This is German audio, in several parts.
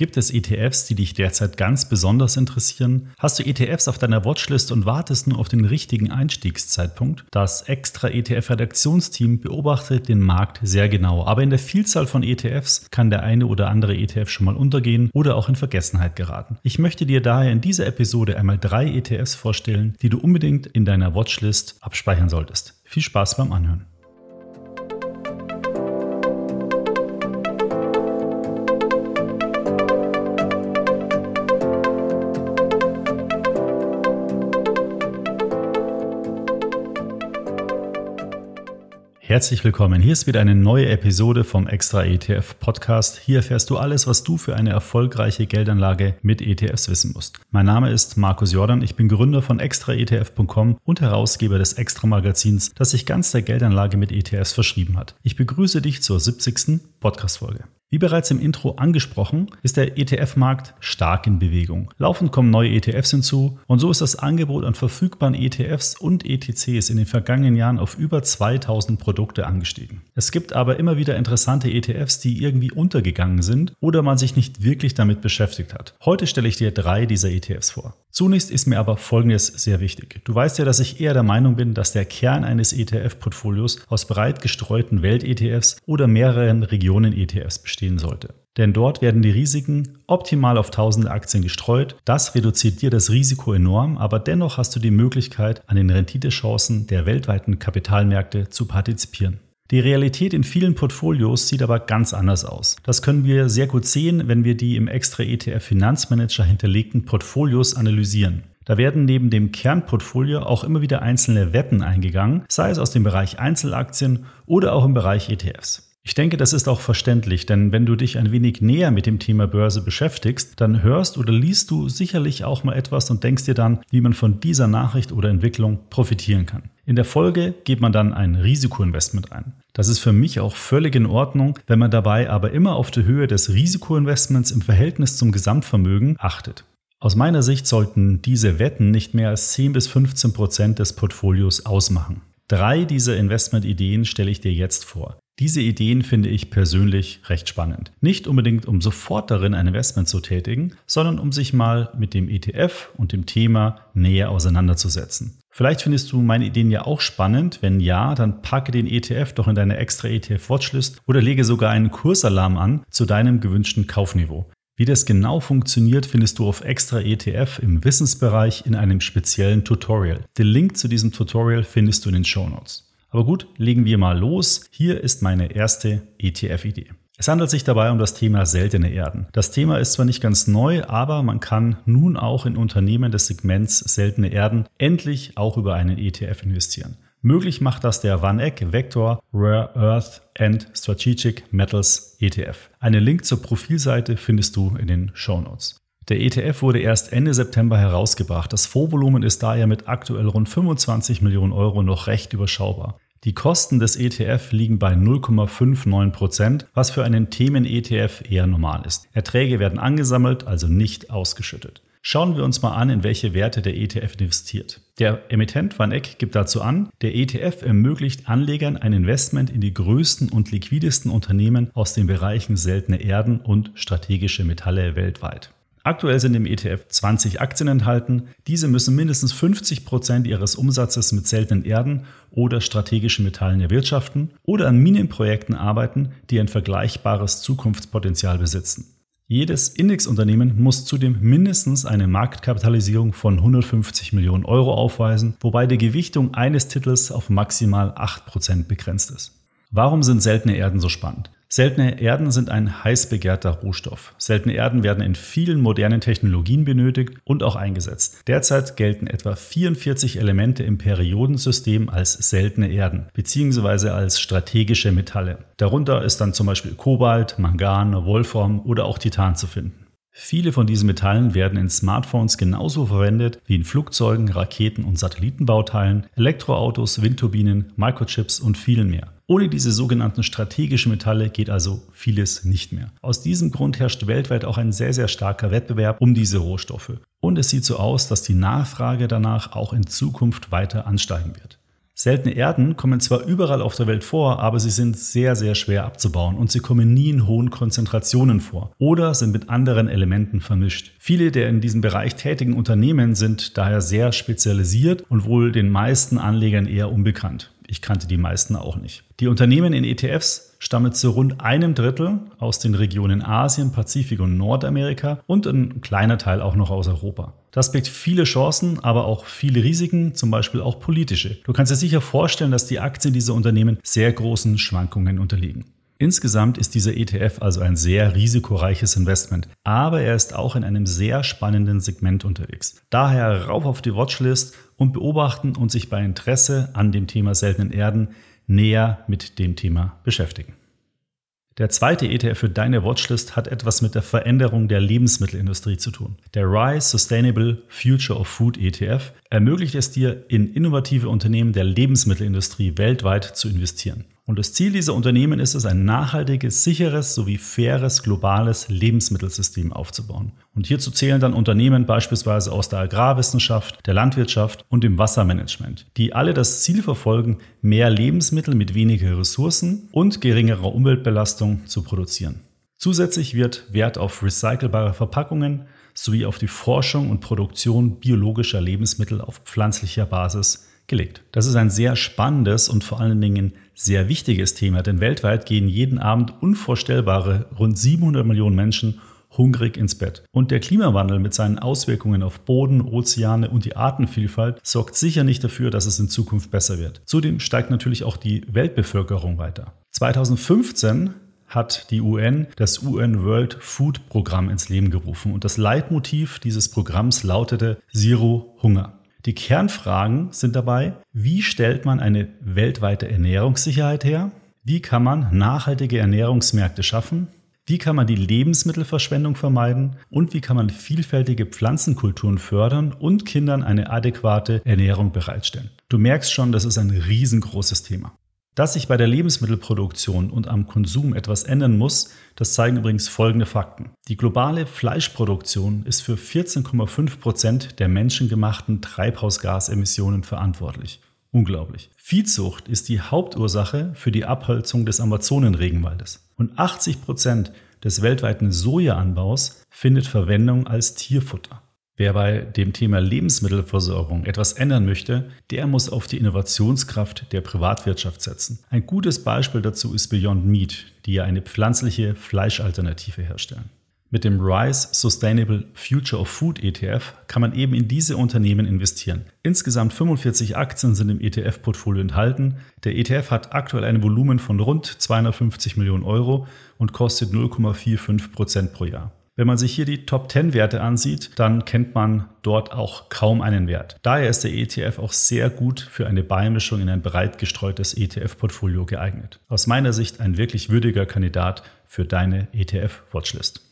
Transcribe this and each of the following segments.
Gibt es ETFs, die dich derzeit ganz besonders interessieren? Hast du ETFs auf deiner Watchlist und wartest nur auf den richtigen Einstiegszeitpunkt? Das extra ETF-Redaktionsteam beobachtet den Markt sehr genau, aber in der Vielzahl von ETFs kann der eine oder andere ETF schon mal untergehen oder auch in Vergessenheit geraten. Ich möchte dir daher in dieser Episode einmal drei ETFs vorstellen, die du unbedingt in deiner Watchlist abspeichern solltest. Viel Spaß beim Anhören. Herzlich willkommen. Hier ist wieder eine neue Episode vom Extra ETF Podcast. Hier erfährst du alles, was du für eine erfolgreiche Geldanlage mit ETFs wissen musst. Mein Name ist Markus Jordan. Ich bin Gründer von extraetf.com und Herausgeber des Extra Magazins, das sich ganz der Geldanlage mit ETFs verschrieben hat. Ich begrüße dich zur 70. Podcast Folge. Wie bereits im Intro angesprochen, ist der ETF-Markt stark in Bewegung. Laufend kommen neue ETFs hinzu und so ist das Angebot an verfügbaren ETFs und ETCs in den vergangenen Jahren auf über 2000 Produkte angestiegen. Es gibt aber immer wieder interessante ETFs, die irgendwie untergegangen sind oder man sich nicht wirklich damit beschäftigt hat. Heute stelle ich dir drei dieser ETFs vor. Zunächst ist mir aber Folgendes sehr wichtig. Du weißt ja, dass ich eher der Meinung bin, dass der Kern eines ETF-Portfolios aus breit gestreuten Welt-ETFs oder mehreren Regionen-ETFs bestehen sollte. Denn dort werden die Risiken optimal auf tausende Aktien gestreut. Das reduziert dir das Risiko enorm, aber dennoch hast du die Möglichkeit, an den Renditechancen der weltweiten Kapitalmärkte zu partizipieren. Die Realität in vielen Portfolios sieht aber ganz anders aus. Das können wir sehr gut sehen, wenn wir die im extra ETF Finanzmanager hinterlegten Portfolios analysieren. Da werden neben dem Kernportfolio auch immer wieder einzelne Wetten eingegangen, sei es aus dem Bereich Einzelaktien oder auch im Bereich ETFs. Ich denke, das ist auch verständlich, denn wenn du dich ein wenig näher mit dem Thema Börse beschäftigst, dann hörst oder liest du sicherlich auch mal etwas und denkst dir dann, wie man von dieser Nachricht oder Entwicklung profitieren kann. In der Folge geht man dann ein Risikoinvestment ein. Das ist für mich auch völlig in Ordnung, wenn man dabei aber immer auf die Höhe des Risikoinvestments im Verhältnis zum Gesamtvermögen achtet. Aus meiner Sicht sollten diese Wetten nicht mehr als 10 bis 15 Prozent des Portfolios ausmachen. Drei dieser Investmentideen stelle ich dir jetzt vor. Diese Ideen finde ich persönlich recht spannend. Nicht unbedingt, um sofort darin ein Investment zu tätigen, sondern um sich mal mit dem ETF und dem Thema näher auseinanderzusetzen. Vielleicht findest du meine Ideen ja auch spannend. Wenn ja, dann packe den ETF doch in deine extra ETF-Watchlist oder lege sogar einen Kursalarm an zu deinem gewünschten Kaufniveau. Wie das genau funktioniert, findest du auf Extra ETF im Wissensbereich in einem speziellen Tutorial. Den Link zu diesem Tutorial findest du in den Show Notes. Aber gut, legen wir mal los. Hier ist meine erste ETF-Idee. Es handelt sich dabei um das Thema seltene Erden. Das Thema ist zwar nicht ganz neu, aber man kann nun auch in Unternehmen des Segments seltene Erden endlich auch über einen ETF investieren. Möglich macht das der VanEck Vector Rare Earth and Strategic Metals ETF. Einen Link zur Profilseite findest du in den Show Notes. Der ETF wurde erst Ende September herausgebracht. Das Fondsvolumen ist daher mit aktuell rund 25 Millionen Euro noch recht überschaubar. Die Kosten des ETF liegen bei 0,59 Prozent, was für einen Themen-ETF eher normal ist. Erträge werden angesammelt, also nicht ausgeschüttet. Schauen wir uns mal an, in welche Werte der ETF investiert. Der Emittent Van Eck gibt dazu an, der ETF ermöglicht Anlegern ein Investment in die größten und liquidesten Unternehmen aus den Bereichen seltene Erden und strategische Metalle weltweit. Aktuell sind im ETF 20 Aktien enthalten. Diese müssen mindestens 50 Prozent ihres Umsatzes mit seltenen Erden oder strategischen Metallen erwirtschaften oder an Minenprojekten arbeiten, die ein vergleichbares Zukunftspotenzial besitzen. Jedes Indexunternehmen muss zudem mindestens eine Marktkapitalisierung von 150 Millionen Euro aufweisen, wobei die Gewichtung eines Titels auf maximal 8 Prozent begrenzt ist. Warum sind seltene Erden so spannend? Seltene Erden sind ein heiß begehrter Rohstoff. Seltene Erden werden in vielen modernen Technologien benötigt und auch eingesetzt. Derzeit gelten etwa 44 Elemente im Periodensystem als seltene Erden bzw. als strategische Metalle. Darunter ist dann zum Beispiel Kobalt, Mangan, Wolfram oder auch Titan zu finden. Viele von diesen Metallen werden in Smartphones genauso verwendet wie in Flugzeugen, Raketen und Satellitenbauteilen, Elektroautos, Windturbinen, Microchips und vielen mehr. Ohne diese sogenannten strategischen Metalle geht also vieles nicht mehr. Aus diesem Grund herrscht weltweit auch ein sehr, sehr starker Wettbewerb um diese Rohstoffe. Und es sieht so aus, dass die Nachfrage danach auch in Zukunft weiter ansteigen wird. Seltene Erden kommen zwar überall auf der Welt vor, aber sie sind sehr, sehr schwer abzubauen und sie kommen nie in hohen Konzentrationen vor oder sind mit anderen Elementen vermischt. Viele der in diesem Bereich tätigen Unternehmen sind daher sehr spezialisiert und wohl den meisten Anlegern eher unbekannt. Ich kannte die meisten auch nicht. Die Unternehmen in ETFs stammen zu rund einem Drittel aus den Regionen Asien, Pazifik und Nordamerika und ein kleiner Teil auch noch aus Europa. Das birgt viele Chancen, aber auch viele Risiken, zum Beispiel auch politische. Du kannst dir sicher vorstellen, dass die Aktien dieser Unternehmen sehr großen Schwankungen unterliegen. Insgesamt ist dieser ETF also ein sehr risikoreiches Investment, aber er ist auch in einem sehr spannenden Segment unterwegs. Daher rauf auf die Watchlist und beobachten und sich bei Interesse an dem Thema seltenen Erden näher mit dem Thema beschäftigen. Der zweite ETF für deine Watchlist hat etwas mit der Veränderung der Lebensmittelindustrie zu tun. Der RISE Sustainable Future of Food ETF ermöglicht es dir, in innovative Unternehmen der Lebensmittelindustrie weltweit zu investieren. Und das Ziel dieser Unternehmen ist es, ein nachhaltiges, sicheres sowie faires globales Lebensmittelsystem aufzubauen. Und hierzu zählen dann Unternehmen beispielsweise aus der Agrarwissenschaft, der Landwirtschaft und dem Wassermanagement, die alle das Ziel verfolgen, mehr Lebensmittel mit weniger Ressourcen und geringerer Umweltbelastung zu produzieren. Zusätzlich wird Wert auf recycelbare Verpackungen sowie auf die Forschung und Produktion biologischer Lebensmittel auf pflanzlicher Basis gelegt. Das ist ein sehr spannendes und vor allen Dingen sehr wichtiges Thema, denn weltweit gehen jeden Abend unvorstellbare rund 700 Millionen Menschen hungrig ins Bett. Und der Klimawandel mit seinen Auswirkungen auf Boden, Ozeane und die Artenvielfalt sorgt sicher nicht dafür, dass es in Zukunft besser wird. Zudem steigt natürlich auch die Weltbevölkerung weiter. 2015 hat die UN das UN World Food Programm ins Leben gerufen und das Leitmotiv dieses Programms lautete Zero Hunger. Die Kernfragen sind dabei, wie stellt man eine weltweite Ernährungssicherheit her? Wie kann man nachhaltige Ernährungsmärkte schaffen? Wie kann man die Lebensmittelverschwendung vermeiden? Und wie kann man vielfältige Pflanzenkulturen fördern und Kindern eine adäquate Ernährung bereitstellen? Du merkst schon, das ist ein riesengroßes Thema. Dass sich bei der Lebensmittelproduktion und am Konsum etwas ändern muss, das zeigen übrigens folgende Fakten. Die globale Fleischproduktion ist für 14,5 Prozent der menschengemachten Treibhausgasemissionen verantwortlich. Unglaublich. Viehzucht ist die Hauptursache für die Abholzung des Amazonenregenwaldes. Und 80 Prozent des weltweiten Sojaanbaus findet Verwendung als Tierfutter. Wer bei dem Thema Lebensmittelversorgung etwas ändern möchte, der muss auf die Innovationskraft der Privatwirtschaft setzen. Ein gutes Beispiel dazu ist Beyond Meat, die ja eine pflanzliche Fleischalternative herstellen. Mit dem RISE Sustainable Future of Food ETF kann man eben in diese Unternehmen investieren. Insgesamt 45 Aktien sind im ETF-Portfolio enthalten. Der ETF hat aktuell ein Volumen von rund 250 Millionen Euro und kostet 0,45 Prozent pro Jahr. Wenn man sich hier die Top 10 Werte ansieht, dann kennt man dort auch kaum einen Wert. Daher ist der ETF auch sehr gut für eine Beimischung in ein breit gestreutes ETF-Portfolio geeignet. Aus meiner Sicht ein wirklich würdiger Kandidat für deine ETF-Watchlist.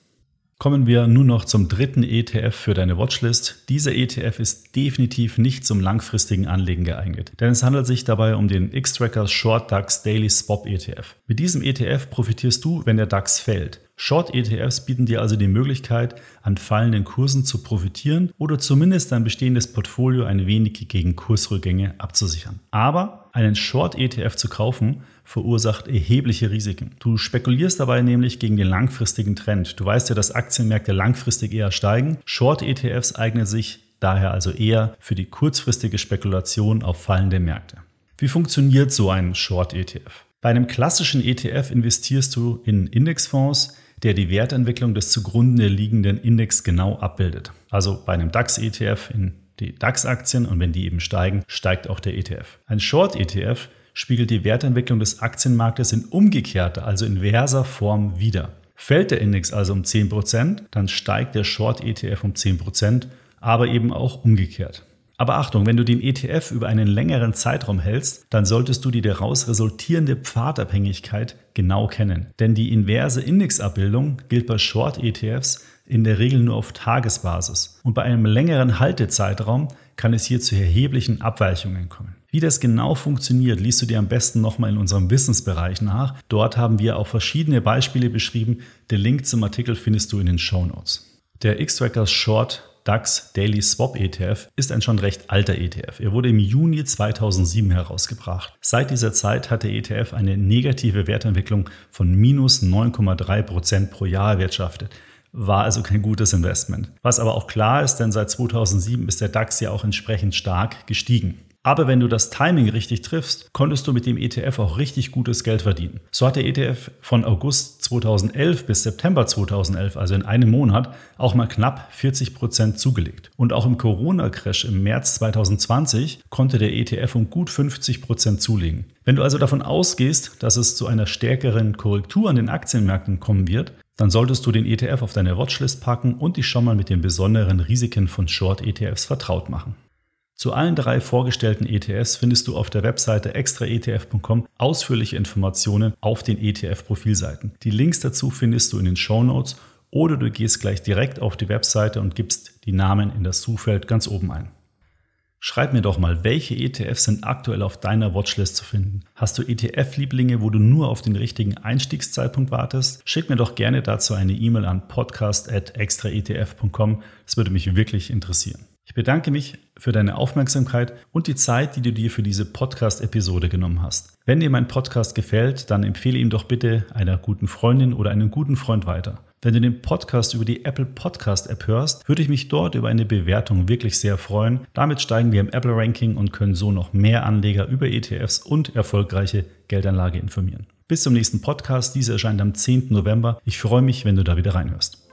Kommen wir nun noch zum dritten ETF für deine Watchlist. Dieser ETF ist definitiv nicht zum langfristigen Anlegen geeignet, denn es handelt sich dabei um den X-Trackers Short DAX Daily Swap ETF. Mit diesem ETF profitierst du, wenn der DAX fällt. Short ETFs bieten dir also die Möglichkeit, an fallenden Kursen zu profitieren oder zumindest dein bestehendes Portfolio ein wenig gegen Kursrückgänge abzusichern. Aber einen Short ETF zu kaufen, verursacht erhebliche Risiken. Du spekulierst dabei nämlich gegen den langfristigen Trend. Du weißt ja, dass Aktienmärkte langfristig eher steigen. Short-ETFs eignen sich daher also eher für die kurzfristige Spekulation auf fallende Märkte. Wie funktioniert so ein Short-ETF? Bei einem klassischen ETF investierst du in Indexfonds, der die Wertentwicklung des zugrunde liegenden Index genau abbildet. Also bei einem DAX-ETF in die DAX-Aktien und wenn die eben steigen, steigt auch der ETF. Ein Short-ETF spiegelt die Wertentwicklung des Aktienmarktes in umgekehrter, also inverser Form wider. Fällt der Index also um 10%, dann steigt der Short-ETF um 10%, aber eben auch umgekehrt. Aber Achtung, wenn du den ETF über einen längeren Zeitraum hältst, dann solltest du die daraus resultierende Pfadabhängigkeit genau kennen. Denn die inverse Indexabbildung gilt bei Short-ETFs in der Regel nur auf Tagesbasis. Und bei einem längeren Haltezeitraum kann es hier zu erheblichen Abweichungen kommen. Wie das genau funktioniert, liest du dir am besten nochmal in unserem Wissensbereich nach. Dort haben wir auch verschiedene Beispiele beschrieben. Den Link zum Artikel findest du in den Show Notes. Der X-Trackers Short DAX Daily Swap ETF ist ein schon recht alter ETF. Er wurde im Juni 2007 herausgebracht. Seit dieser Zeit hat der ETF eine negative Wertentwicklung von minus 9,3 Prozent pro Jahr erwirtschaftet war also kein gutes Investment. Was aber auch klar ist, denn seit 2007 ist der DAX ja auch entsprechend stark gestiegen. Aber wenn du das Timing richtig triffst, konntest du mit dem ETF auch richtig gutes Geld verdienen. So hat der ETF von August 2011 bis September 2011, also in einem Monat, auch mal knapp 40 Prozent zugelegt. Und auch im Corona-Crash im März 2020 konnte der ETF um gut 50 Prozent zulegen. Wenn du also davon ausgehst, dass es zu einer stärkeren Korrektur an den Aktienmärkten kommen wird, dann solltest du den ETF auf deine Watchlist packen und dich schon mal mit den besonderen Risiken von Short-ETFs vertraut machen. Zu allen drei vorgestellten ETFs findest du auf der Webseite extraetf.com ausführliche Informationen auf den ETF-Profilseiten. Die Links dazu findest du in den Show Notes oder du gehst gleich direkt auf die Webseite und gibst die Namen in das Suchfeld ganz oben ein. Schreib mir doch mal, welche ETFs sind aktuell auf deiner Watchlist zu finden? Hast du ETF-Lieblinge, wo du nur auf den richtigen Einstiegszeitpunkt wartest? Schick mir doch gerne dazu eine E-Mail an podcast.extraetf.com. Das würde mich wirklich interessieren. Bedanke mich für deine Aufmerksamkeit und die Zeit, die du dir für diese Podcast-Episode genommen hast. Wenn dir mein Podcast gefällt, dann empfehle ihn doch bitte einer guten Freundin oder einem guten Freund weiter. Wenn du den Podcast über die Apple Podcast App hörst, würde ich mich dort über eine Bewertung wirklich sehr freuen. Damit steigen wir im Apple Ranking und können so noch mehr Anleger über ETFs und erfolgreiche Geldanlage informieren. Bis zum nächsten Podcast. Dieser erscheint am 10. November. Ich freue mich, wenn du da wieder reinhörst.